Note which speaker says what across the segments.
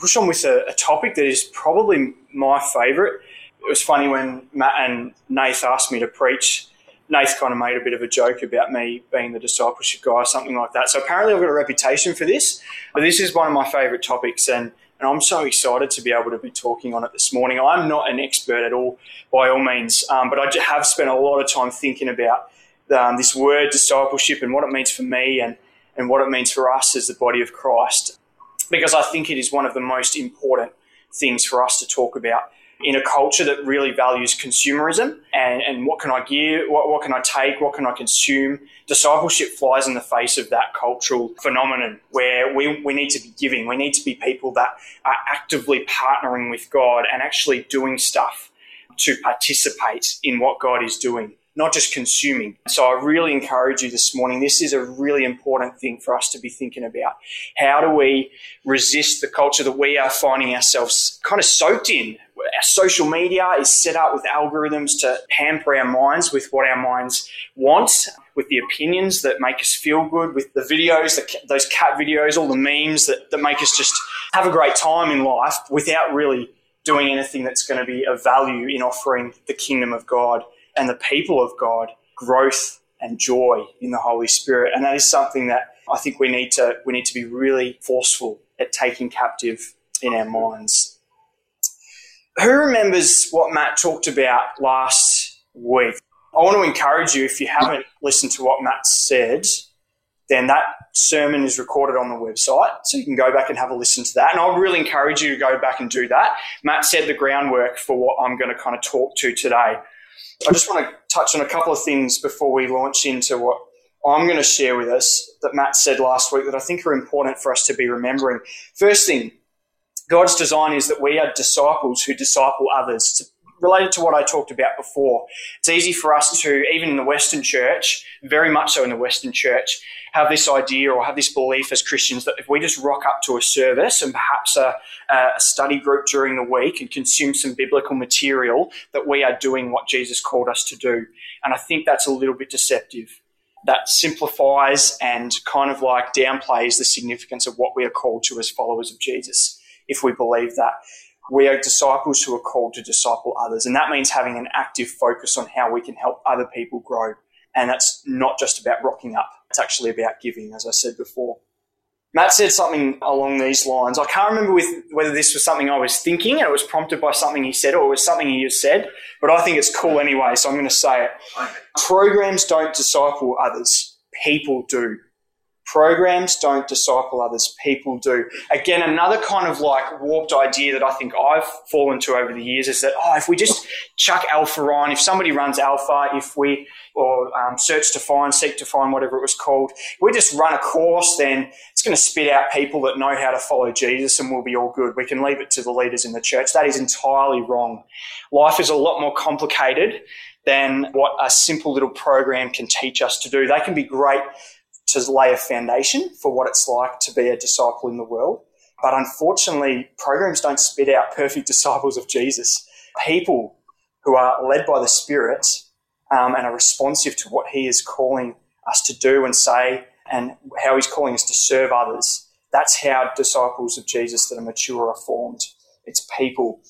Speaker 1: push on with a, a topic that is probably my favourite. It was funny when Matt and Nath asked me to preach. Nath kind of made a bit of a joke about me being the discipleship guy or something like that. So apparently I've got a reputation for this, but this is one of my favourite topics and, and I'm so excited to be able to be talking on it this morning. I'm not an expert at all, by all means, um, but I have spent a lot of time thinking about um, this word discipleship and what it means for me and, and what it means for us as the body of Christ because I think it is one of the most important things for us to talk about in a culture that really values consumerism and, and what can I give, what, what can I take, what can I consume. Discipleship flies in the face of that cultural phenomenon where we, we need to be giving. We need to be people that are actively partnering with God and actually doing stuff to participate in what God is doing not just consuming. So I really encourage you this morning. This is a really important thing for us to be thinking about. How do we resist the culture that we are finding ourselves kind of soaked in? Our social media is set up with algorithms to pamper our minds with what our minds want, with the opinions that make us feel good, with the videos, the, those cat videos, all the memes that, that make us just have a great time in life without really doing anything that's going to be of value in offering the kingdom of God and the people of God growth and joy in the Holy Spirit. And that is something that I think we need to we need to be really forceful at taking captive in our minds. Who remembers what Matt talked about last week? I want to encourage you, if you haven't listened to what Matt said, then that sermon is recorded on the website. So you can go back and have a listen to that. And I'll really encourage you to go back and do that. Matt said the groundwork for what I'm going to kind of talk to today. I just want to touch on a couple of things before we launch into what I'm going to share with us that Matt said last week that I think are important for us to be remembering. First thing, God's design is that we are disciples who disciple others. To, related to what I talked about before, it's easy for us to, even in the Western church, very much so in the Western church, have this idea or have this belief as Christians that if we just rock up to a service and perhaps a, a study group during the week and consume some biblical material, that we are doing what Jesus called us to do. And I think that's a little bit deceptive. That simplifies and kind of like downplays the significance of what we are called to as followers of Jesus, if we believe that. We are disciples who are called to disciple others. And that means having an active focus on how we can help other people grow. And that's not just about rocking up it's actually about giving, as I said before. Matt said something along these lines. I can't remember with whether this was something I was thinking and it was prompted by something he said or it was something he just said, but I think it's cool anyway, so I'm going to say it. Programs don't disciple others, people do. Programs don't disciple others, people do. Again, another kind of like warped idea that I think I've fallen to over the years is that, oh, if we just chuck alpha on, if somebody runs alpha, if we, or um, search to find, seek to find, whatever it was called, we just run a course, then it's going to spit out people that know how to follow Jesus and we'll be all good. We can leave it to the leaders in the church. That is entirely wrong. Life is a lot more complicated than what a simple little program can teach us to do. They can be great to lay a foundation for what it's like to be a disciple in the world. But unfortunately, programs don't spit out perfect disciples of Jesus. People who are led by the Spirit um, and are responsive to what He is calling us to do and say, and how He's calling us to serve others. That's how disciples of Jesus that are mature are formed. It's people.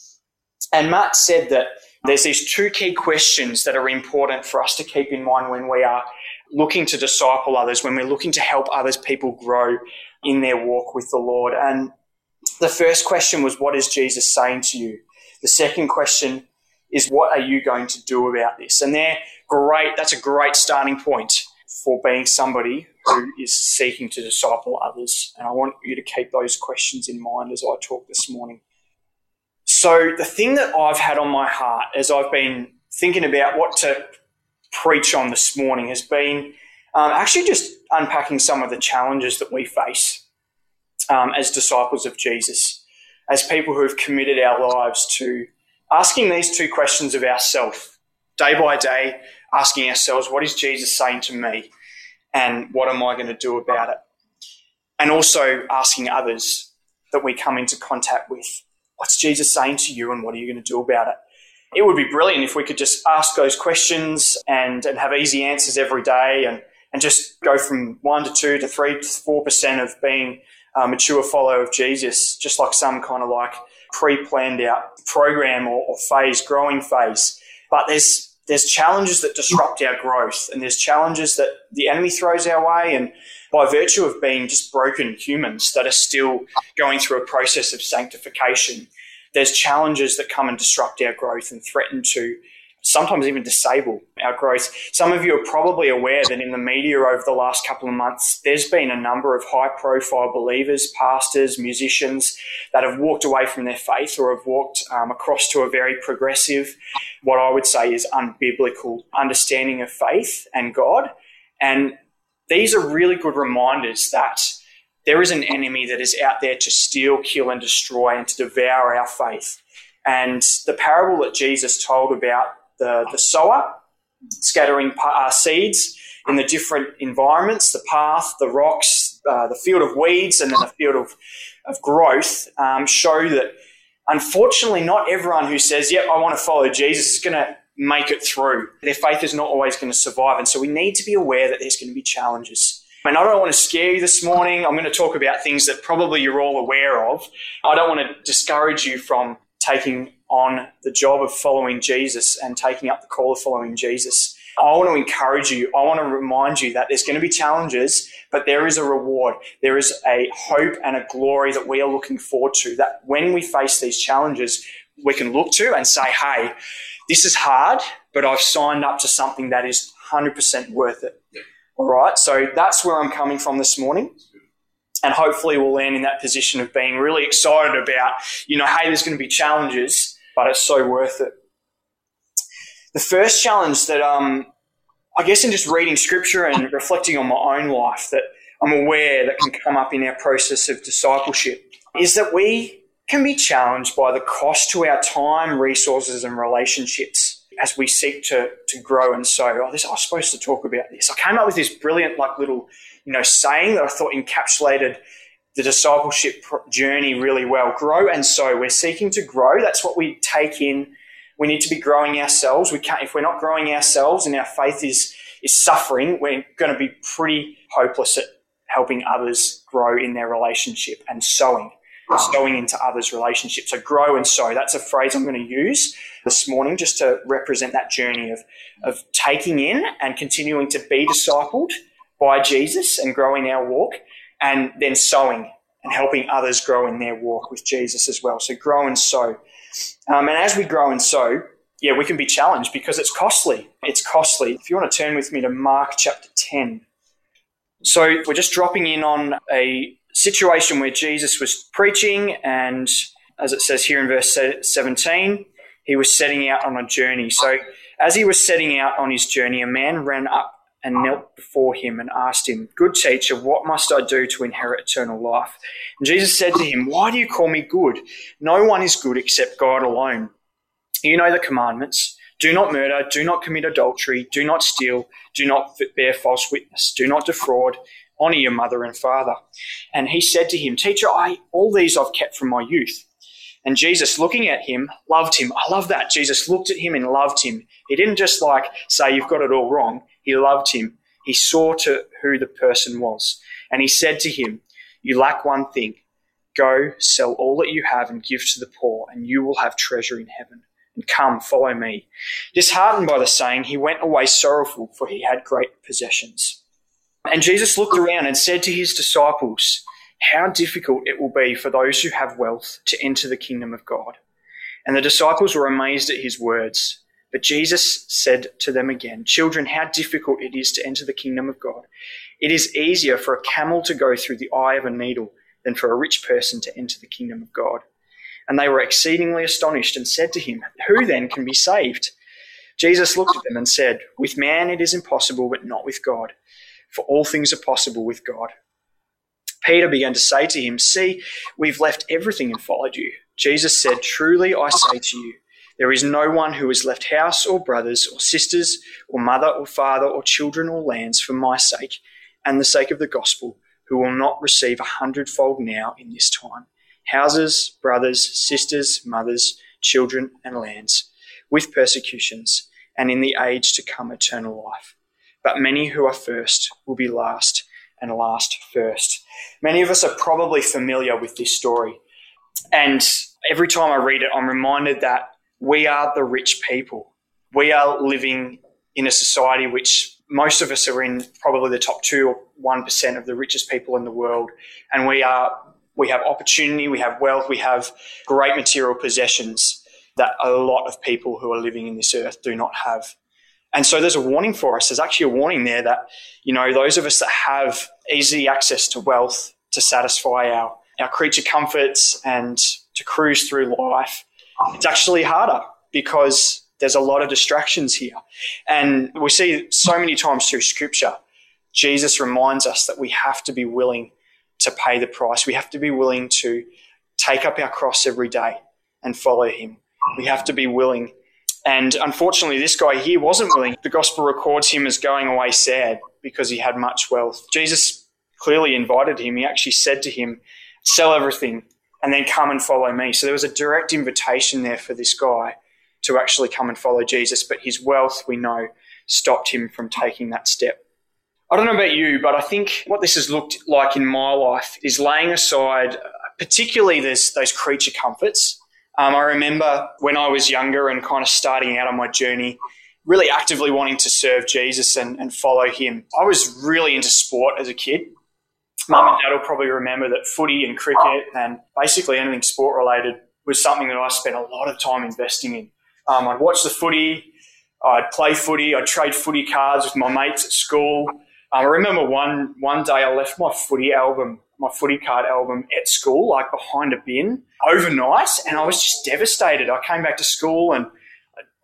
Speaker 1: And Matt said that there's these two key questions that are important for us to keep in mind when we are looking to disciple others, when we're looking to help others people grow in their walk with the Lord. And the first question was, What is Jesus saying to you? The second question is, What are you going to do about this? And they're great, that's a great starting point for being somebody who is seeking to disciple others. And I want you to keep those questions in mind as I talk this morning. So, the thing that I've had on my heart as I've been thinking about what to preach on this morning has been um, actually just unpacking some of the challenges that we face um, as disciples of Jesus, as people who have committed our lives to asking these two questions of ourselves day by day, asking ourselves, what is Jesus saying to me? And what am I going to do about it? And also asking others that we come into contact with, what's Jesus saying to you and what are you going to do about it? It would be brilliant if we could just ask those questions and, and have easy answers every day and, and just go from one to two to three to four percent of being a mature follower of Jesus, just like some kind of like pre-planned out program or, or phase, growing phase. But there's there's challenges that disrupt our growth, and there's challenges that the enemy throws our way, and by virtue of being just broken humans that are still going through a process of sanctification, there's challenges that come and disrupt our growth and threaten to sometimes even disable our growth. Some of you are probably aware that in the media over the last couple of months, there's been a number of high profile believers, pastors, musicians that have walked away from their faith or have walked um, across to a very progressive, what I would say is unbiblical understanding of faith and God. And these are really good reminders that there is an enemy that is out there to steal, kill, and destroy and to devour our faith. And the parable that Jesus told about the, the sower, scattering uh, seeds in the different environments, the path, the rocks, uh, the field of weeds, and then the field of, of growth, um, show that unfortunately not everyone who says, yep, I want to follow Jesus is going to make it through. Their faith is not always going to survive. And so we need to be aware that there's going to be challenges. And I don't want to scare you this morning. I'm going to talk about things that probably you're all aware of. I don't want to discourage you from taking on the job of following Jesus and taking up the call of following Jesus. I want to encourage you. I want to remind you that there's going to be challenges, but there is a reward. There is a hope and a glory that we are looking forward to. That when we face these challenges, we can look to and say, hey, this is hard, but I've signed up to something that is 100% worth it. All right. So that's where I'm coming from this morning and hopefully we'll land in that position of being really excited about, you know, hey, there's going to be challenges, but it's so worth it. The first challenge that, um, I guess, in just reading scripture and reflecting on my own life, that I'm aware that can come up in our process of discipleship is that we can be challenged by the cost to our time, resources, and relationships as we seek to, to grow and sow. Oh, this, I was supposed to talk about this. I came up with this brilliant, like, little you know, saying that I thought encapsulated the discipleship journey really well. Grow and sow. We're seeking to grow. That's what we take in. We need to be growing ourselves. We can't, if we're not growing ourselves and our faith is, is suffering, we're going to be pretty hopeless at helping others grow in their relationship and sowing, sowing into others' relationships. So grow and sow. That's a phrase I'm going to use this morning just to represent that journey of, of taking in and continuing to be discipled by Jesus and growing our walk, and then sowing and helping others grow in their walk with Jesus as well. So grow and sow. Um, and as we grow and sow, yeah, we can be challenged because it's costly. It's costly. If you want to turn with me to Mark chapter 10. So we're just dropping in on a situation where Jesus was preaching, and as it says here in verse 17, he was setting out on a journey. So as he was setting out on his journey, a man ran up and knelt before him and asked him, Good teacher, what must I do to inherit eternal life? And Jesus said to him, Why do you call me good? No one is good except God alone. You know the commandments. Do not murder, do not commit adultery, do not steal, do not bear false witness, do not defraud, honor your mother and father. And he said to him, Teacher, I all these I've kept from my youth. And Jesus, looking at him, loved him. I love that. Jesus looked at him and loved him. He didn't just like say, You've got it all wrong. He loved him. He saw to who the person was. And he said to him, You lack one thing. Go, sell all that you have and give to the poor, and you will have treasure in heaven. And come, follow me. Disheartened by the saying, he went away sorrowful, for he had great possessions. And Jesus looked around and said to his disciples, How difficult it will be for those who have wealth to enter the kingdom of God. And the disciples were amazed at his words. But Jesus said to them again, Children, how difficult it is to enter the kingdom of God. It is easier for a camel to go through the eye of a needle than for a rich person to enter the kingdom of God. And they were exceedingly astonished and said to him, Who then can be saved? Jesus looked at them and said, With man it is impossible, but not with God, for all things are possible with God. Peter began to say to him, See, we've left everything and followed you. Jesus said, Truly I say to you, there is no one who has left house or brothers or sisters or mother or father or children or lands for my sake and the sake of the gospel who will not receive a hundredfold now in this time houses, brothers, sisters, mothers, children, and lands, with persecutions, and in the age to come eternal life. But many who are first will be last, and last first. Many of us are probably familiar with this story. And every time I read it, I'm reminded that we are the rich people. We are living in a society which most of us are in probably the top two or one percent of the richest people in the world, and we are we have opportunity, we have wealth, we have great material possessions that a lot of people who are living in this earth do not have. And so there's a warning for us. There's actually a warning there that, you know, those of us that have easy access to wealth to satisfy our, our creature comforts and to cruise through life, it's actually harder because there's a lot of distractions here. And we see so many times through scripture, Jesus reminds us that we have to be willing to pay the price. We have to be willing to take up our cross every day and follow him. We have to be willing. And unfortunately, this guy here wasn't willing. The gospel records him as going away sad because he had much wealth. Jesus clearly invited him. He actually said to him, Sell everything and then come and follow me. So there was a direct invitation there for this guy to actually come and follow Jesus, but his wealth, we know, stopped him from taking that step. I don't know about you, but I think what this has looked like in my life is laying aside, particularly those, those creature comforts. Um, I remember when I was younger and kind of starting out on my journey, really actively wanting to serve Jesus and, and follow him. I was really into sport as a kid. Mum and dad will probably remember that footy and cricket and basically anything sport related was something that I spent a lot of time investing in. Um, I'd watch the footy, I'd play footy, I'd trade footy cards with my mates at school. Um, I remember one one day I left my footy album, my footy card album at school, like behind a bin overnight, and I was just devastated. I came back to school and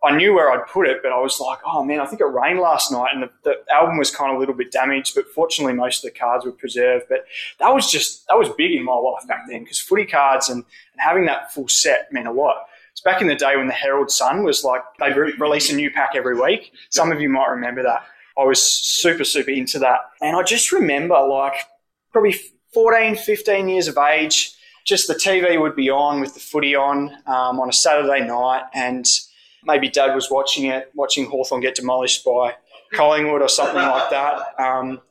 Speaker 1: I knew where I'd put it, but I was like, oh man, I think it rained last night, and the, the, album was kind of a little bit damaged, but fortunately, most of the cards were preserved. But that was just that was big in my life back then because footy cards and, and having that full set meant a lot. It's back in the day when the Herald Sun was like they'd re- release a new pack every week. Some of you might remember that. I was super, super into that. And I just remember like probably 14, 15 years of age, just the TV would be on with the footy on um, on a Saturday night. And maybe dad was watching it, watching Hawthorn get demolished by Collingwood or something like that. Um,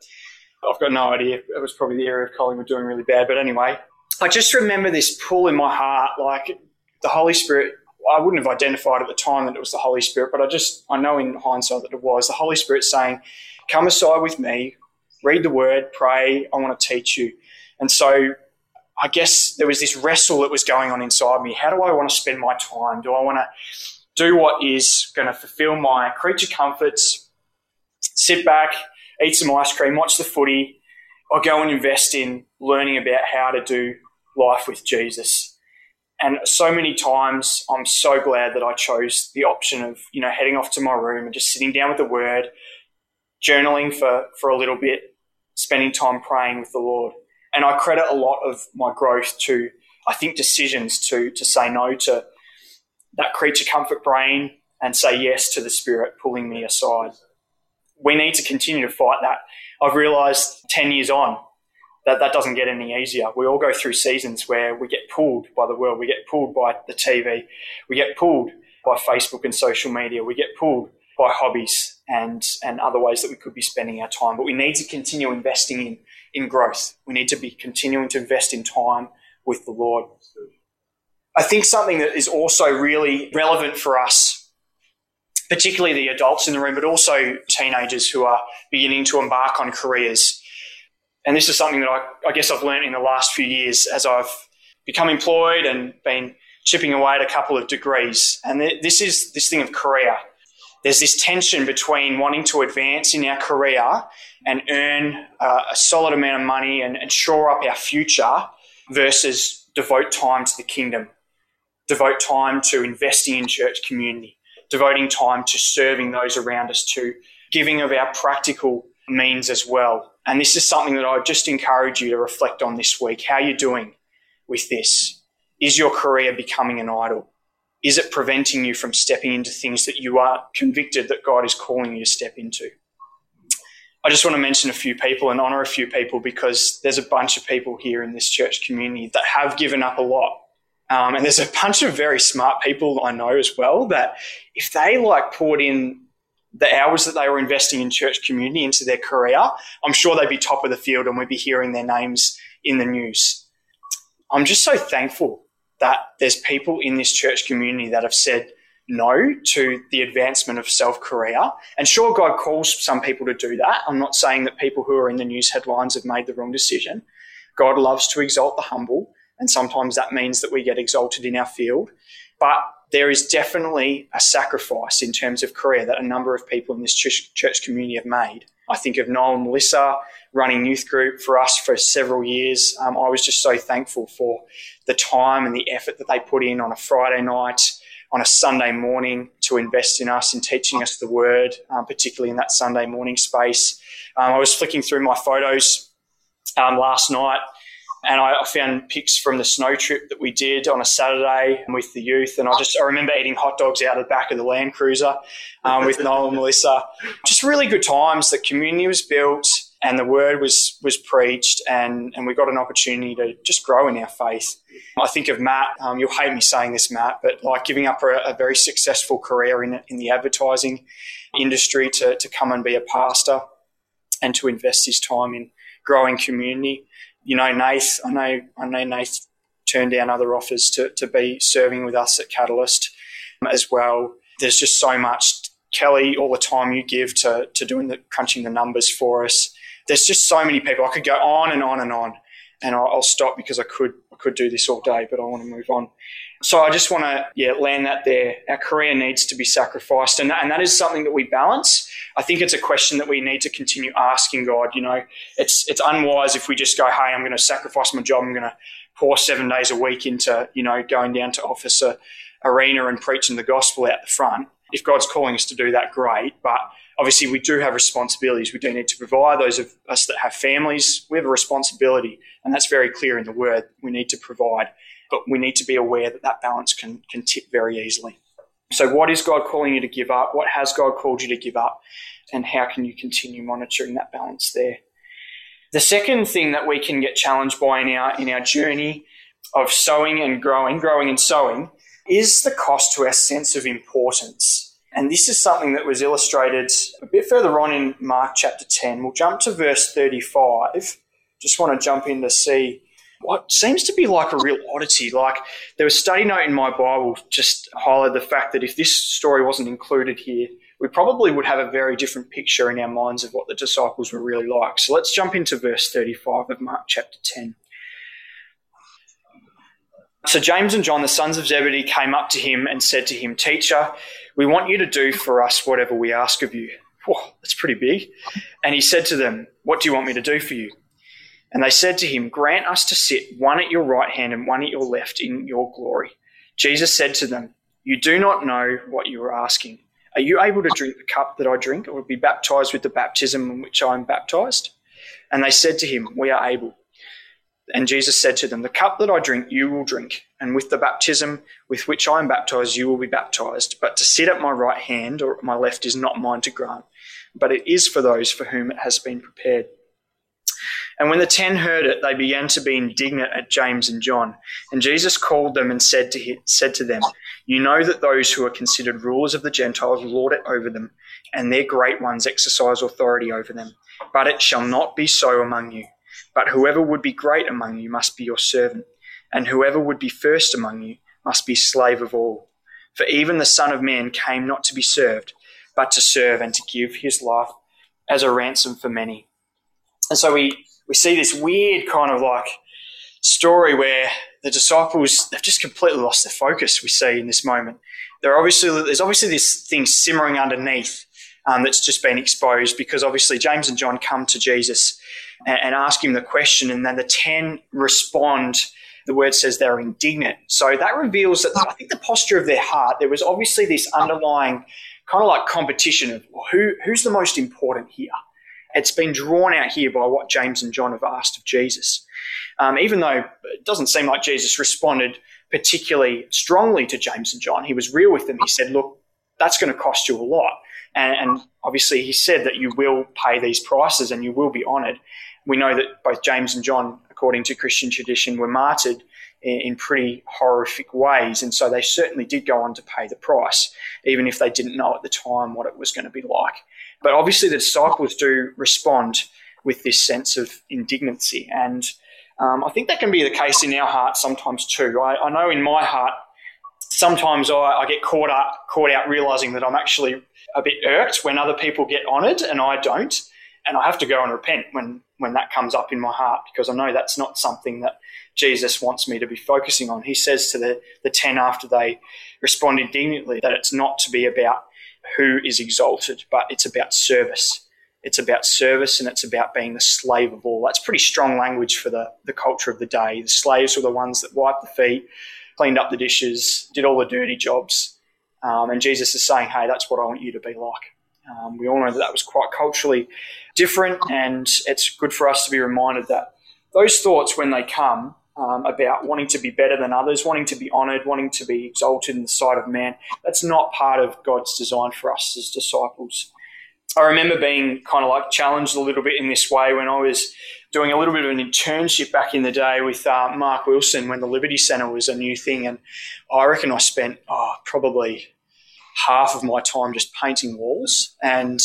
Speaker 1: I've got no idea. It was probably the area of Collingwood doing really bad. But anyway, I just remember this pull in my heart, like the Holy Spirit. I wouldn't have identified at the time that it was the Holy Spirit, but I just, I know in hindsight that it was the Holy Spirit saying, Come aside with me, read the word, pray, I want to teach you. And so I guess there was this wrestle that was going on inside me. How do I want to spend my time? Do I want to do what is going to fulfill my creature comforts, sit back, eat some ice cream, watch the footy, or go and invest in learning about how to do life with Jesus? And so many times, I'm so glad that I chose the option of, you know, heading off to my room and just sitting down with the word, journaling for, for a little bit, spending time praying with the Lord. And I credit a lot of my growth to, I think, decisions to, to say no to that creature comfort brain and say yes to the Spirit pulling me aside. We need to continue to fight that. I've realized 10 years on, that that doesn't get any easier. We all go through seasons where we get pulled by the world, we get pulled by the TV, we get pulled by Facebook and social media, we get pulled by hobbies and and other ways that we could be spending our time. But we need to continue investing in in growth. We need to be continuing to invest in time with the Lord. I think something that is also really relevant for us, particularly the adults in the room, but also teenagers who are beginning to embark on careers and this is something that I, I guess I've learned in the last few years as I've become employed and been chipping away at a couple of degrees. And this is this thing of career. There's this tension between wanting to advance in our career and earn uh, a solid amount of money and, and shore up our future versus devote time to the kingdom, devote time to investing in church community, devoting time to serving those around us, to giving of our practical means as well. And this is something that I just encourage you to reflect on this week. How are you doing with this? Is your career becoming an idol? Is it preventing you from stepping into things that you are convicted that God is calling you to step into? I just want to mention a few people and honor a few people because there's a bunch of people here in this church community that have given up a lot. Um, and there's a bunch of very smart people I know as well that if they like poured in the hours that they were investing in church community into their career, I'm sure they'd be top of the field and we'd be hearing their names in the news. I'm just so thankful that there's people in this church community that have said no to the advancement of South Korea. And sure, God calls some people to do that. I'm not saying that people who are in the news headlines have made the wrong decision. God loves to exalt the humble, and sometimes that means that we get exalted in our field. But there is definitely a sacrifice in terms of career that a number of people in this church community have made. I think of Noel and Melissa running youth group for us for several years. Um, I was just so thankful for the time and the effort that they put in on a Friday night, on a Sunday morning to invest in us in teaching us the word, um, particularly in that Sunday morning space. Um, I was flicking through my photos um, last night and I found pics from the snow trip that we did on a Saturday with the youth. And I just I remember eating hot dogs out of the back of the Land Cruiser um, with Noel and Melissa. Just really good times. The community was built and the word was was preached, and and we got an opportunity to just grow in our faith. I think of Matt. Um, you'll hate me saying this, Matt, but like giving up a, a very successful career in in the advertising industry to to come and be a pastor and to invest his time in growing community you know, Nath, I know, I know Nath turned down other offers to, to be serving with us at Catalyst um, as well. There's just so much. Kelly, all the time you give to, to doing the crunching the numbers for us. There's just so many people. I could go on and on and on, and I'll, I'll stop because I could I could do this all day, but I want to move on. So I just want to yeah land that there. Our career needs to be sacrificed, and and that is something that we balance. I think it's a question that we need to continue asking God. You know, it's it's unwise if we just go, hey, I'm going to sacrifice my job. I'm going to pour seven days a week into you know going down to officer arena and preaching the gospel out the front. If God's calling us to do that, great. But obviously, we do have responsibilities. We do need to provide those of us that have families. We have a responsibility, and that's very clear in the Word. We need to provide but we need to be aware that that balance can, can tip very easily. So, what is God calling you to give up? What has God called you to give up? And how can you continue monitoring that balance there? The second thing that we can get challenged by in our, in our journey of sowing and growing, growing and sowing, is the cost to our sense of importance. And this is something that was illustrated a bit further on in Mark chapter 10. We'll jump to verse 35. Just want to jump in to see what seems to be like a real oddity. Like there was a study note in my Bible just highlighted the fact that if this story wasn't included here, we probably would have a very different picture in our minds of what the disciples were really like. So let's jump into verse 35 of Mark chapter 10. So James and John, the sons of Zebedee, came up to him and said to him, Teacher, we want you to do for us whatever we ask of you. Whoa, that's pretty big. And he said to them, What do you want me to do for you? And they said to him, Grant us to sit one at your right hand and one at your left in your glory. Jesus said to them, You do not know what you are asking. Are you able to drink the cup that I drink, or be baptized with the baptism in which I am baptized? And they said to him, We are able. And Jesus said to them, The cup that I drink, you will drink, and with the baptism with which I am baptized, you will be baptized. But to sit at my right hand or at my left is not mine to grant, but it is for those for whom it has been prepared. And when the ten heard it, they began to be indignant at James and John. And Jesus called them and said to, said to them, You know that those who are considered rulers of the Gentiles lord it over them, and their great ones exercise authority over them. But it shall not be so among you. But whoever would be great among you must be your servant, and whoever would be first among you must be slave of all. For even the Son of Man came not to be served, but to serve and to give his life as a ransom for many. And so we we see this weird kind of like story where the disciples they've just completely lost their focus. We see in this moment, there obviously there's obviously this thing simmering underneath um, that's just been exposed because obviously James and John come to Jesus and, and ask him the question, and then the ten respond. The word says they're indignant. So that reveals that I think the posture of their heart, there was obviously this underlying kind of like competition of who who's the most important here. It's been drawn out here by what James and John have asked of Jesus. Um, even though it doesn't seem like Jesus responded particularly strongly to James and John, he was real with them. He said, Look, that's going to cost you a lot. And, and obviously, he said that you will pay these prices and you will be honored. We know that both James and John, according to Christian tradition, were martyred in, in pretty horrific ways. And so they certainly did go on to pay the price, even if they didn't know at the time what it was going to be like. But obviously, the disciples do respond with this sense of indignancy. And Um, I think that can be the case in our hearts sometimes too. I, I know in my heart, sometimes I, I, get caught up, caught out realizing that I'm actually a bit irked when other people get honoured and I don't, and I have to go and repent when when that comes up in my heart because I know that's not something that Jesus wants me to be focusing on. He says to the the ten after they respond indignantly that it's not to be about who is exalted, but it's about service. It's about service and it's about being the slave of all. That's pretty strong language for the, the culture of the day. The slaves were the ones that wiped the feet, cleaned up the dishes, did all the dirty jobs. Um, and Jesus is saying, hey, that's what I want you to be like. Um, we all know that that was quite culturally different, and it's good for us to be reminded that those thoughts, when they come um, about wanting to be better than others, wanting to be honoured, wanting to be exalted in the sight of man, that's not part of God's design for us as disciples. I remember being kind of like challenged a little bit in this way when I was doing a little bit of an internship back in the day with uh, Mark Wilson when the Liberty Centre was a new thing. And I reckon I spent oh, probably half of my time just painting walls. And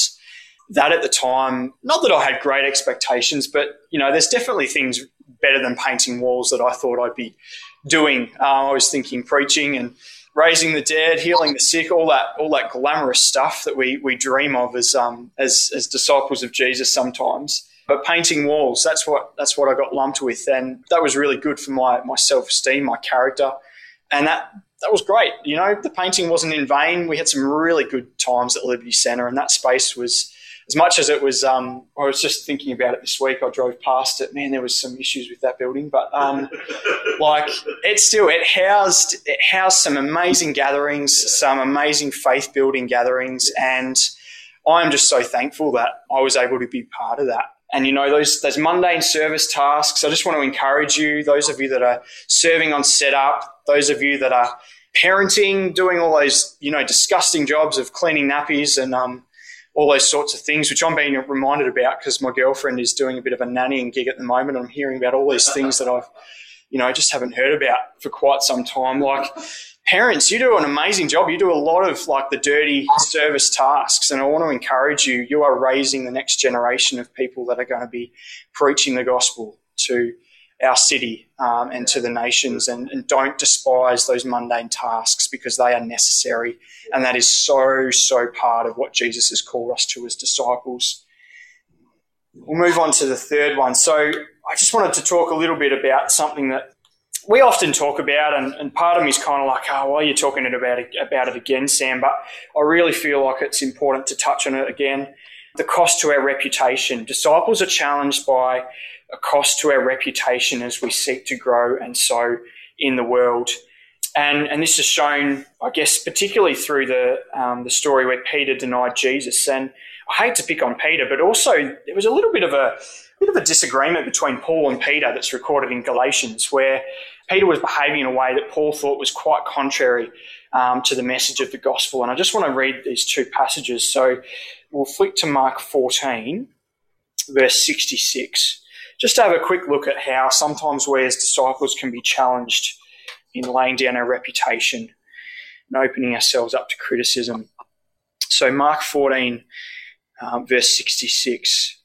Speaker 1: that at the time, not that I had great expectations, but you know, there's definitely things better than painting walls that I thought I'd be doing. Uh, I was thinking preaching and raising the dead, healing the sick, all that all that glamorous stuff that we we dream of as um as as disciples of Jesus sometimes. But painting walls, that's what that's what I got lumped with, and that was really good for my my self esteem, my character, and that that was great. You know, the painting wasn't in vain. We had some really good times at Liberty Centre, and that space was as much as it was, um, I was just thinking about it this week. I drove past it. Man, there was some issues with that building, but um, like it still it housed it housed some amazing gatherings, some amazing faith building gatherings, and I'm just so thankful that I was able to be part of that. And you know those those mundane service tasks. I just want to encourage you, those of you that are serving on setup, those of you that are parenting, doing all those you know disgusting jobs of cleaning nappies and um, all those sorts of things, which I'm being reminded about because my girlfriend is doing a bit of a nannying gig at the moment. I'm hearing about all these things that I've, you know, just haven't heard about for quite some time. Like parents, you do an amazing job. You do a lot of like the dirty service tasks, and I want to encourage you. You are raising the next generation of people that are going to be preaching the gospel to our city um, and to the nations, and, and, don't despise those mundane tasks because they are necessary. And that is so, so part of what Jesus has called us to as disciples. We'll move on to the third one. So I just wanted to talk a little bit about something that we often talk about, and, and part of me is kind of like, oh, why are you talking about it, about it again, Sam? But I really feel like it's important to touch on it again. The cost to our reputation. Disciples are challenged by a cost to our reputation as we seek to grow and sow in the world. And, and this is shown, I guess, particularly through the, um, the story where Peter denied Jesus. And I hate to pick on Peter, but also there was a little bit of a, bit of a disagreement between Paul and Peter that's recorded in Galatians, where Peter was behaving in a way that Paul thought was quite contrary um, to the message of the gospel. And I just want to read these two passages. So we'll flick to Mark 14, verse 66 just to have a quick look at how sometimes we as disciples can be challenged in laying down our reputation and opening ourselves up to criticism. So, Mark 14, um, verse 66.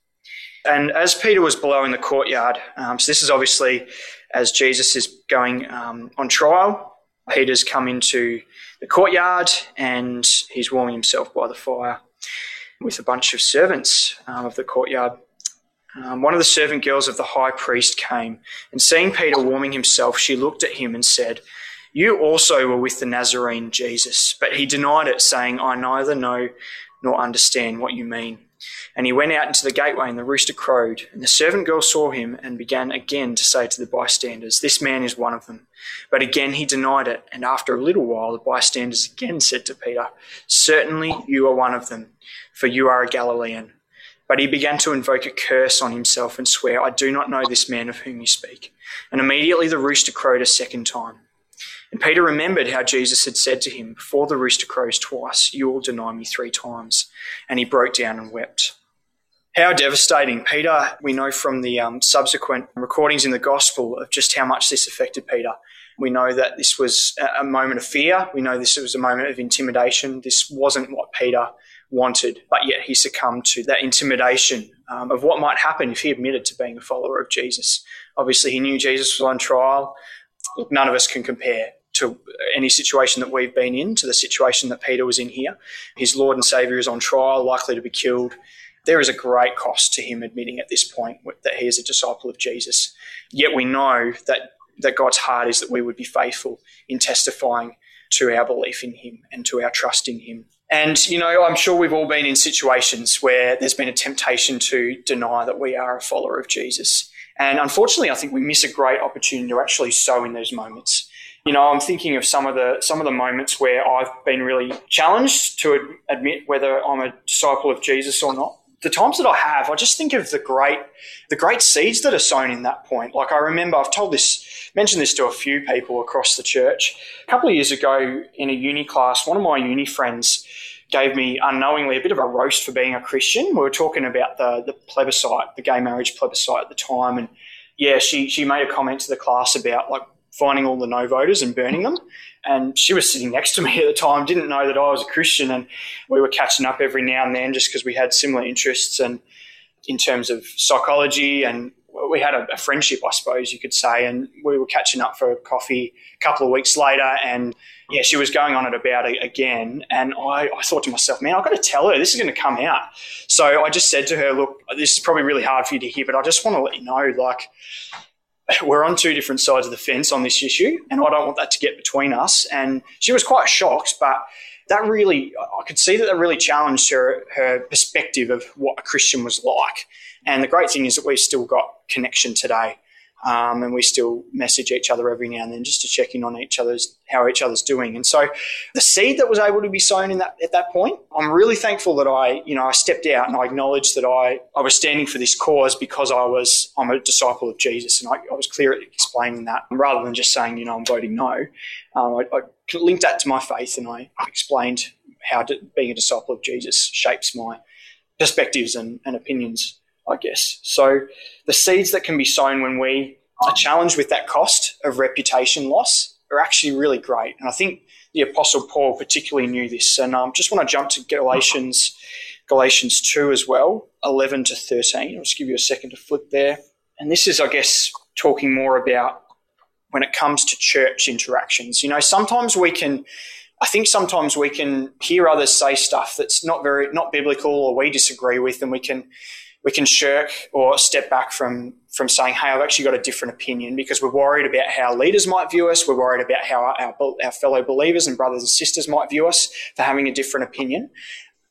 Speaker 1: And as Peter was below in the courtyard, um, so this is obviously as Jesus is going um, on trial, Peter's come into the courtyard and he's warming himself by the fire with a bunch of servants um, of the courtyard um, one of the servant girls of the high priest came, and seeing Peter warming himself, she looked at him and said, You also were with the Nazarene Jesus. But he denied it, saying, I neither know nor understand what you mean. And he went out into the gateway, and the rooster crowed. And the servant girl saw him and began again to say to the bystanders, This man is one of them. But again he denied it. And after a little while, the bystanders again said to Peter, Certainly you are one of them, for you are a Galilean. But he began to invoke a curse on himself and swear, I do not know this man of whom you speak. And immediately the rooster crowed a second time. And Peter remembered how Jesus had said to him, Before the rooster crows twice, you will deny me three times. And he broke down and wept. How devastating. Peter, we know from the um, subsequent recordings in the gospel of just how much this affected Peter. We know that this was a moment of fear. We know this was a moment of intimidation. This wasn't what Peter wanted, but yet he succumbed to that intimidation um, of what might happen if he admitted to being a follower of Jesus. Obviously, he knew Jesus was on trial. Look, none of us can compare to any situation that we've been in to the situation that Peter was in here. His Lord and Saviour is on trial, likely to be killed. There is a great cost to him admitting at this point that he is a disciple of Jesus. Yet we know that, that God's heart is that we would be faithful in testifying to our belief in him and to our trust in him. And, you know, I'm sure we've all been in situations where there's been a temptation to deny that we are a follower of Jesus. And unfortunately, I think we miss a great opportunity to actually sow in those moments. You know, I'm thinking of some of the some of the moments where I've been really challenged to ad- admit whether I'm a disciple of Jesus or not. The times that I have, I just think of the great the great seeds that are sown in that point. Like I remember, I've told this mentioned this to a few people across the church. A couple of years ago in a uni class, one of my uni friends gave me unknowingly a bit of a roast for being a Christian. We were talking about the, the plebiscite, the gay marriage plebiscite at the time. And yeah, she, she made a comment to the class about like finding all the no voters and burning them. And she was sitting next to me at the time, didn't know that I was a Christian. And we were catching up every now and then just because we had similar interests and in terms of psychology and we had a, a, friendship, I suppose you could say, and we were catching up for coffee a couple of weeks later, and yeah, she was going on it about it again, and I, I thought to myself, man, I've got to tell her this is going to come out. So I just said to her, look, this is probably really hard for you to hear, but I just want to let you know, like, we're on two different sides of the fence on this issue, and I don't want that to get between us. And she was quite shocked, but that really, I could see that that really challenged her, her perspective of what a Christian was like. And the great thing is that we've still got connection today. Um, and we still message each other every now and then just to check in on each other's how each other's doing. And so the seed that was able to be sown in that at that point, I'm really thankful that I, you know, I stepped out and I acknowledged that I, I was standing for this cause because I was I'm a disciple of Jesus, and I, I was clear at explaining that rather than just saying, you know, I'm voting no. Um, I, I, linked that to my faith, and I explained how to, being a disciple of Jesus shapes my perspectives and, and opinions I guess. So the seeds that can be sown when we are challenged with that cost of reputation loss are actually really great. And I think the Apostle Paul particularly knew this. And I um, just want to jump to Galatians, Galatians 2 as well, 11 to 13. I'll just give you a second to flip there. And this is, I guess, talking more about when it comes to church interactions. You know, sometimes we can I think sometimes we can hear others say stuff that's not very not biblical or we disagree with, and we can we can shirk or step back from from saying, "Hey, I've actually got a different opinion," because we're worried about how leaders might view us. We're worried about how our, our fellow believers and brothers and sisters might view us for having a different opinion.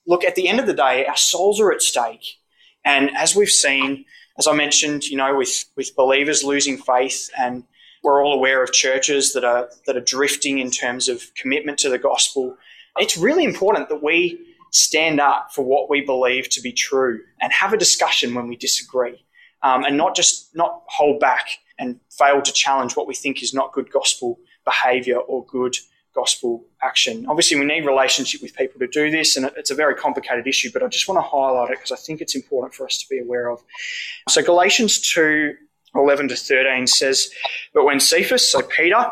Speaker 1: Look, at the end of the day, our souls are at stake, and as we've seen, as I mentioned, you know, with with believers losing faith, and we're all aware of churches that are that are drifting in terms of commitment to the gospel. It's really important that we stand up for what we believe to be true and have a discussion when we disagree um, and not just not hold back and fail to challenge what we think is not good gospel behavior or good gospel action. Obviously, we need relationship with people to do this, and it's a very complicated issue, but I just want to highlight it because I think it's important for us to be aware of. So, Galatians 2 11 to 13 says, But when Cephas, so Peter,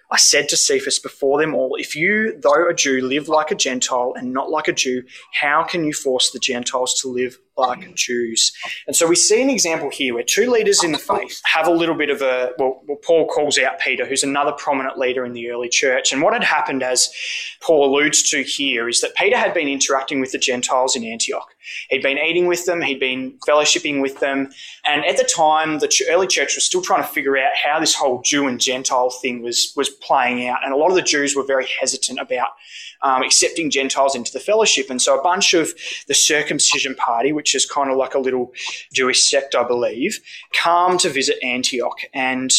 Speaker 1: I said to Cephas before them all, If you, though a Jew, live like a Gentile and not like a Jew, how can you force the Gentiles to live like Jews? And so we see an example here where two leaders in the faith have a little bit of a, well, Paul calls out Peter, who's another prominent leader in the early church. And what had happened, as Paul alludes to here, is that Peter had been interacting with the Gentiles in Antioch. He'd been eating with them, he'd been fellowshipping with them. And at the time, the early church was still trying to figure out how this whole Jew and Gentile thing was, was playing out. And a lot of the Jews were very hesitant about um, accepting Gentiles into the fellowship. And so a bunch of the circumcision party, which is kind of like a little Jewish sect, I believe, come to visit Antioch. And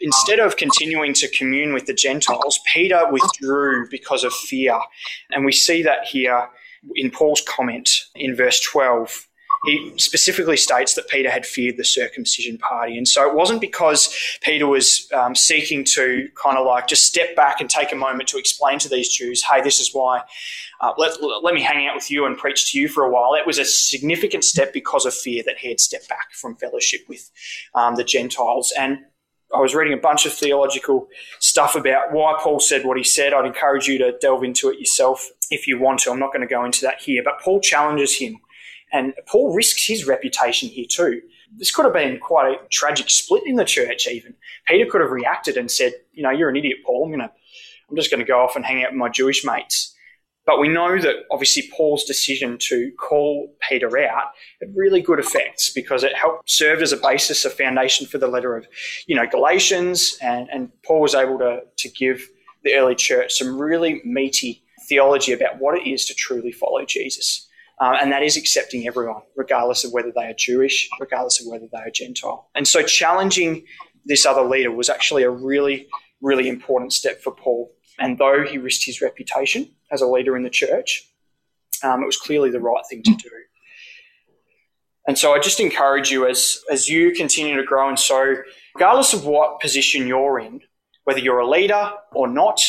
Speaker 1: instead of continuing to commune with the Gentiles, Peter withdrew because of fear. And we see that here in Paul's comment in verse 12. He specifically states that Peter had feared the circumcision party. And so it wasn't because Peter was um, seeking to kind of like just step back and take a moment to explain to these Jews, hey, this is why. Uh, let, let me hang out with you and preach to you for a while. It was a significant step because of fear that he had stepped back from fellowship with um, the Gentiles. And I was reading a bunch of theological stuff about why Paul said what he said. I'd encourage you to delve into it yourself if you want to. I'm not going to go into that here, but Paul challenges him and Paul risks his reputation here too. This could have been quite a tragic split in the church, even. Peter could have reacted and said, You know, you're an idiot, Paul. I'm, gonna, I'm just going to go off and hang out with my Jewish mates. But we know that obviously Paul's decision to call Peter out had really good effects because it helped served as a basis, a foundation for the letter of, you know, Galatians, and, and Paul was able to, to give the early church some really meaty theology about what it is to truly follow Jesus. Uh, and that is accepting everyone, regardless of whether they are Jewish, regardless of whether they are Gentile. And so challenging this other leader was actually a really, really important step for Paul. And though he risked his reputation as a leader in the church, um, it was clearly the right thing to do. And sow I just encourage you as, as you continue to grow and so, regardless of what position you're in, whether you're a leader or not,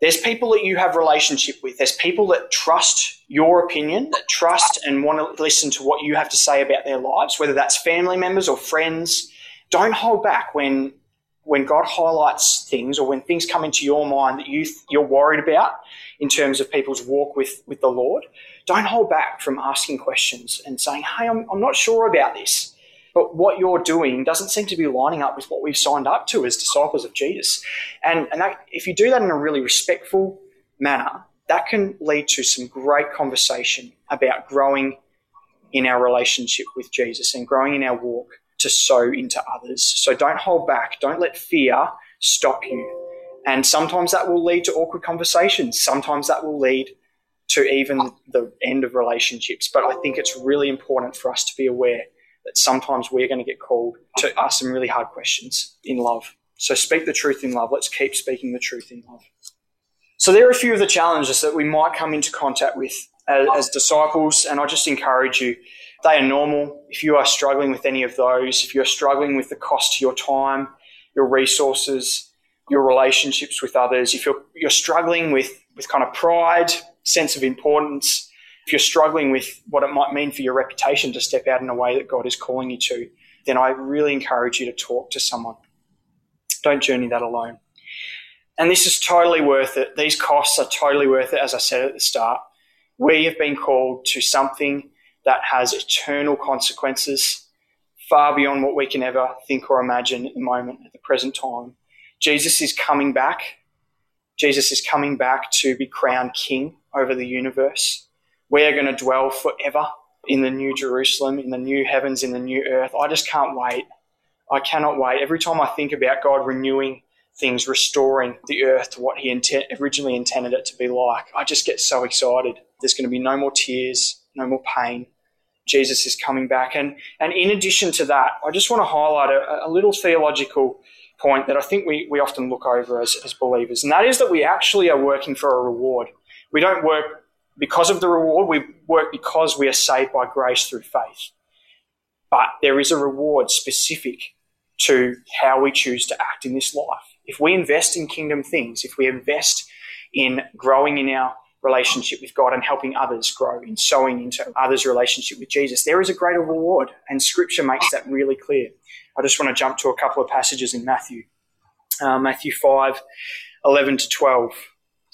Speaker 1: there's people that you have relationship with. There's people that trust your opinion, that trust and want to listen to what you have to say about their lives, whether that's family members or friends. Don't hold back when when God highlights things or when things come into your mind that you you're worried about in terms of people's walk with with the Lord. Don't hold back from asking questions and saying, "Hey, I'm, I'm not sure about this." But what you're doing doesn't seem to be lining up with what we've signed up to as disciples of Jesus. And, and that, if you do that in a really respectful manner, that can lead to some great conversation about growing in our relationship with Jesus and growing in our walk to sow into others. So don't hold back. Don't let fear stop you. And sometimes that will lead to awkward conversations. Sometimes that will lead to even the end of relationships. But I think it's really important for us to be aware that sometimes we're going to get called to ask some really hard questions in love. So speak the truth in love. Let's keep speaking the truth in love. So there are a few of the challenges that we might come into contact with as, as disciples, and I just encourage you. They are normal. If you are struggling with any of those, if you're struggling with the cost to your time, your resources, your relationships with others, if you're, you're struggling with, with kind of pride, sense of importance, if you're struggling with what it might mean for your reputation to step out in a way that God is calling you to, then I really encourage you to talk to someone. Don't journey that alone. And this is totally worth it. These costs are totally worth it, as I said at the start. We have been called to something that has eternal consequences, far beyond what we can ever think or imagine at the moment, at the present time. Jesus is coming back. Jesus is coming back to be crowned king over the universe. We are going to dwell forever in the new Jerusalem, in the new heavens, in the new earth. I just can't wait. I cannot wait. Every time I think about God renewing things, restoring the earth to what He intent, originally intended it to be like, I just get so excited. There's going to be no more tears, no more pain. Jesus is coming back. And, and in addition to that, I just want to highlight a, a little theological point that I think we, we often look over as, as believers, and that is that we actually are working for a reward. We don't work because of the reward. We work because we are saved by grace through faith. But there is a reward specific to how we choose to act in this life. If we invest in kingdom things, if we invest in growing in our relationship with God and helping others grow in sowing into others' relationship with Jesus, there is a greater reward. And scripture makes that really clear. I just want to jump to a couple of passages in Matthew. Uh, Matthew 5, 11 to 12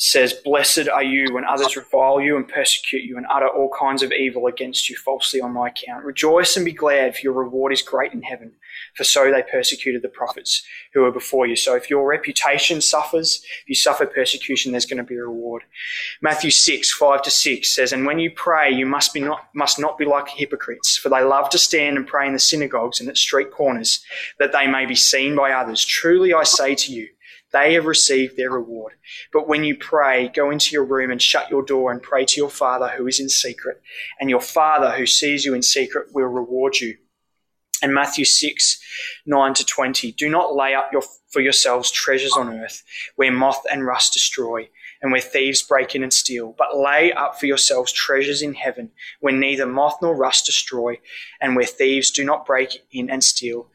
Speaker 1: says, Blessed are you when others revile you and persecute you and utter all kinds of evil against you falsely on my account. Rejoice and be glad, for your reward is great in heaven. For so they persecuted the prophets who were before you. So if your reputation suffers, if you suffer persecution, there's going to be a reward. Matthew 6, 5 to 6 says, And when you pray, you must, be not, must not be like hypocrites, for they love to stand and pray in the synagogues and at street corners, that they may be seen by others. Truly I say to you, they have received their reward. But when you pray, go into your room and shut your door and pray to your Father who is in secret. And your Father who sees you in secret will reward you. And Matthew 6, 9 to 20. Do not lay up your, for yourselves treasures on earth where moth and rust destroy and where thieves break in and steal, but lay up for yourselves treasures in heaven, where neither moth nor rust destroy, and where thieves do not break in and steal.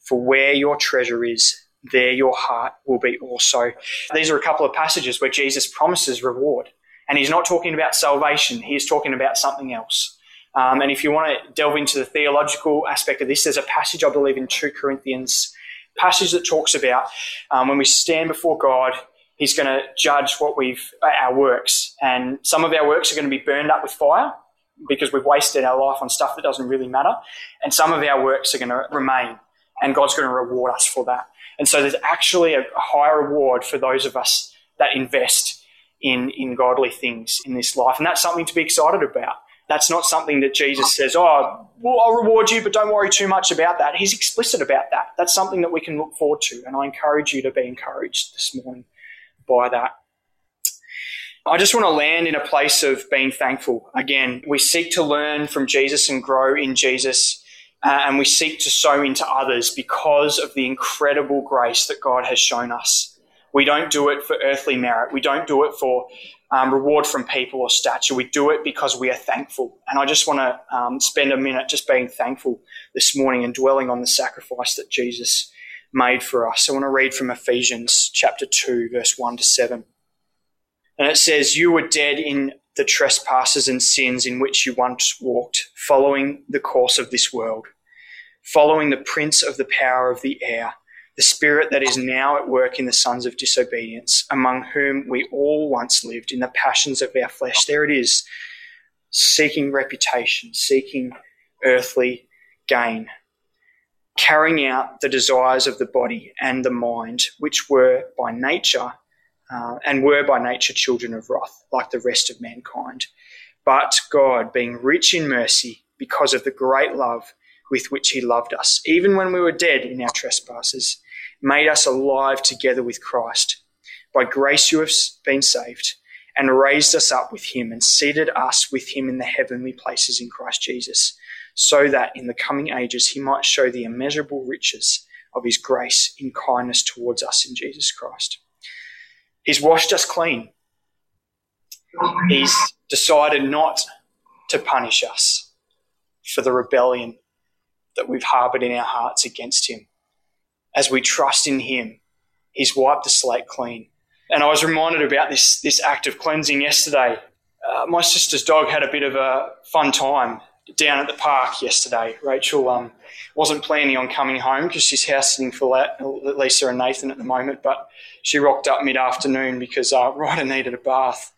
Speaker 1: For where your treasure is, there your heart will be also. These are a couple of passages where Jesus promises reward. And he's not talking about salvation, he's talking about something else. Um, and if you want to delve into the theological aspect of this, there's a passage, I believe, in 2 Corinthians, passage that talks about um, when we stand before God, He's going to judge what we've, our works. And some of our works are going to be burned up with fire because we've wasted our life on stuff that doesn't really matter. And some of our works are going to remain, and God's going to reward us for that. And so there's actually a, higher reward for those of us that invest in, in godly things in this life. And that's something to be excited about. That's not something that Jesus says, oh, well, I'll reward you, but don't worry too much about that. He's explicit about that. That's something that we can look forward to. And I encourage you to be encouraged this morning by that. I just want to land in a place of being thankful. Again, we seek to learn from Jesus and grow in Jesus, uh, and we seek to sow into others because of the incredible grace that God has shown us. We don't do it for earthly merit. We don't do it for um, reward from people or stature. We do it because we are thankful. And I just want to um, spend a minute just being thankful this morning and dwelling on the sacrifice that Jesus made for us. I want to read from Ephesians chapter 2, verse 1 to 7. And it says, You were dead in the trespasses and sins in which you once walked, following the course of this world, following the prince of the power of the air, the spirit that is now at work in the sons of disobedience, among whom we all once lived in the passions of our flesh. There it is, seeking reputation, seeking earthly gain carrying out the desires of the body and the mind, which were by nature uh, and were by nature children of wrath, like the rest of mankind. But God, being rich in mercy, because of the great love with which He loved us, even when we were dead in our trespasses, made us alive together with Christ. By grace you have been saved, and raised us up with Him, and seated us with Him in the heavenly places in Christ Jesus so that in the coming ages he might show the immeasurable riches of his grace in kindness towards us in Jesus Christ. He's washed us clean. He's decided not to punish us for the rebellion that we've harbored in our hearts against him. As we trust in him, he's wiped the slate clean. And I was reminded about this, this act of cleansing yesterday. Uh, my sister's dog had a bit of a fun time down at the park yesterday. Rachel um, wasn't planning on coming home because she's house sitting for Lisa and Nathan at the moment, but she rocked up mid afternoon because uh, Ryder needed a bath.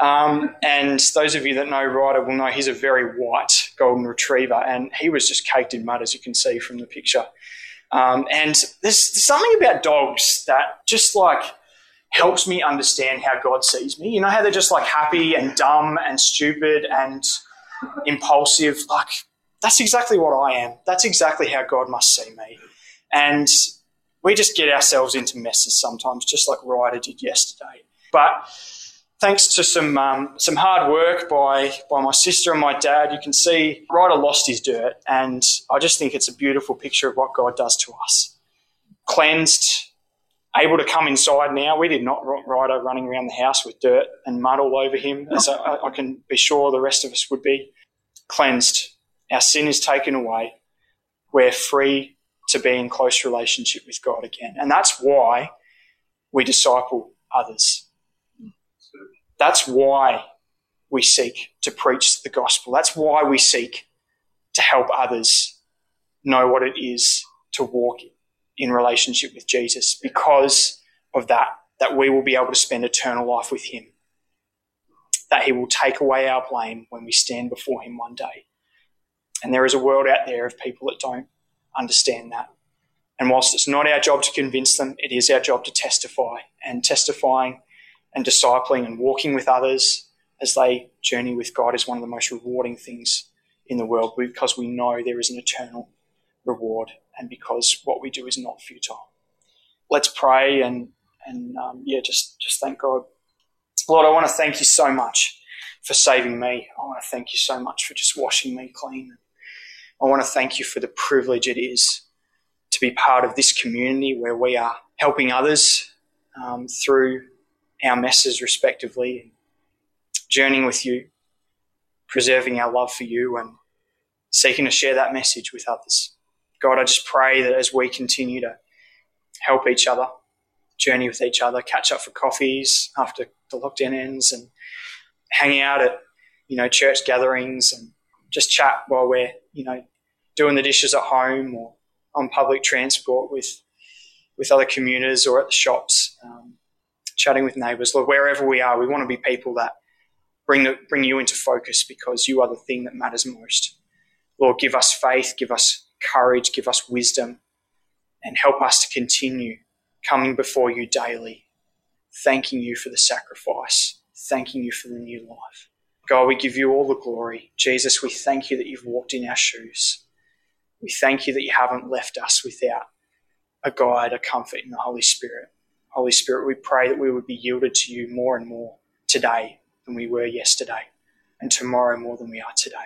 Speaker 1: Um, and those of you that know Ryder will know he's a very white golden retriever, and he was just caked in mud, as you can see from the picture. Um, and there's, there's something about dogs that just like helps me understand how God sees me. You know how they're just like happy and dumb and stupid and impulsive. Like, that's exactly what I am. That's exactly how God must see me. And we just get ourselves into messes sometimes, just like Ryder did yesterday. But thanks to some um, some hard work by by my sister and my dad, you can see Ryder lost his dirt, and I just think it's a beautiful picture of what God does to us. Cleansed, able to come inside now. We did not want Ryder running around the house with dirt and mud all over him, as I, I can be sure the rest of us would be. Cleansed. Our sin is taken away. We're free to be in close relationship with God again. And that's why we disciple others. That's why we seek to preach the gospel. That's why we seek to help others know what it is to walk in relationship with Jesus because of that, that we will be able to spend eternal life with Him. That He will take away our blame when we stand before Him one day. And there is a world out there of people that don't understand that. And whilst it's not our job to convince them, it is our job to testify. And testifying and discipling and walking with others as they journey with God is one of the most rewarding things in the world because we know there is an eternal reward and because what we do is not futile. Let's pray and and um, yeah, just just thank God. Lord, I want to thank you so much for saving me. I want to thank you so much for just washing me clean. I want to thank you for the privilege it is to be part of this community where we are helping others um, through our messes respectively, journeying with you, preserving our love for you, and seeking to share that message with others. God, I just pray that as we continue to help each other, journey with each other, catch up for coffees after the lockdown ends, and hang out at you know church gatherings and just chat while we're you know doing the dishes at home or on public transport with with other commuters or at the shops, um, chatting with neighbours. Lord, wherever we are, we want to be people that bring the, bring you into focus because you are the thing that matters most. Lord, give us faith, give us courage, give us wisdom, and help us to continue coming before you daily, thanking you for the sacrifice, thanking you for the new life. God, we give you all the glory. Jesus, we thank you that you've walked in our shoes. We thank you that you haven't left us without a guide, a comfort in the Holy Spirit. Holy Spirit, we pray that we would be yielded to you more and more today than we were yesterday, and tomorrow more than we are today.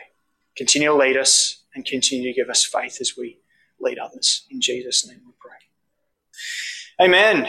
Speaker 1: Continue to lead us and continue to give us faith as we lead others. In Jesus' name we pray. Amen.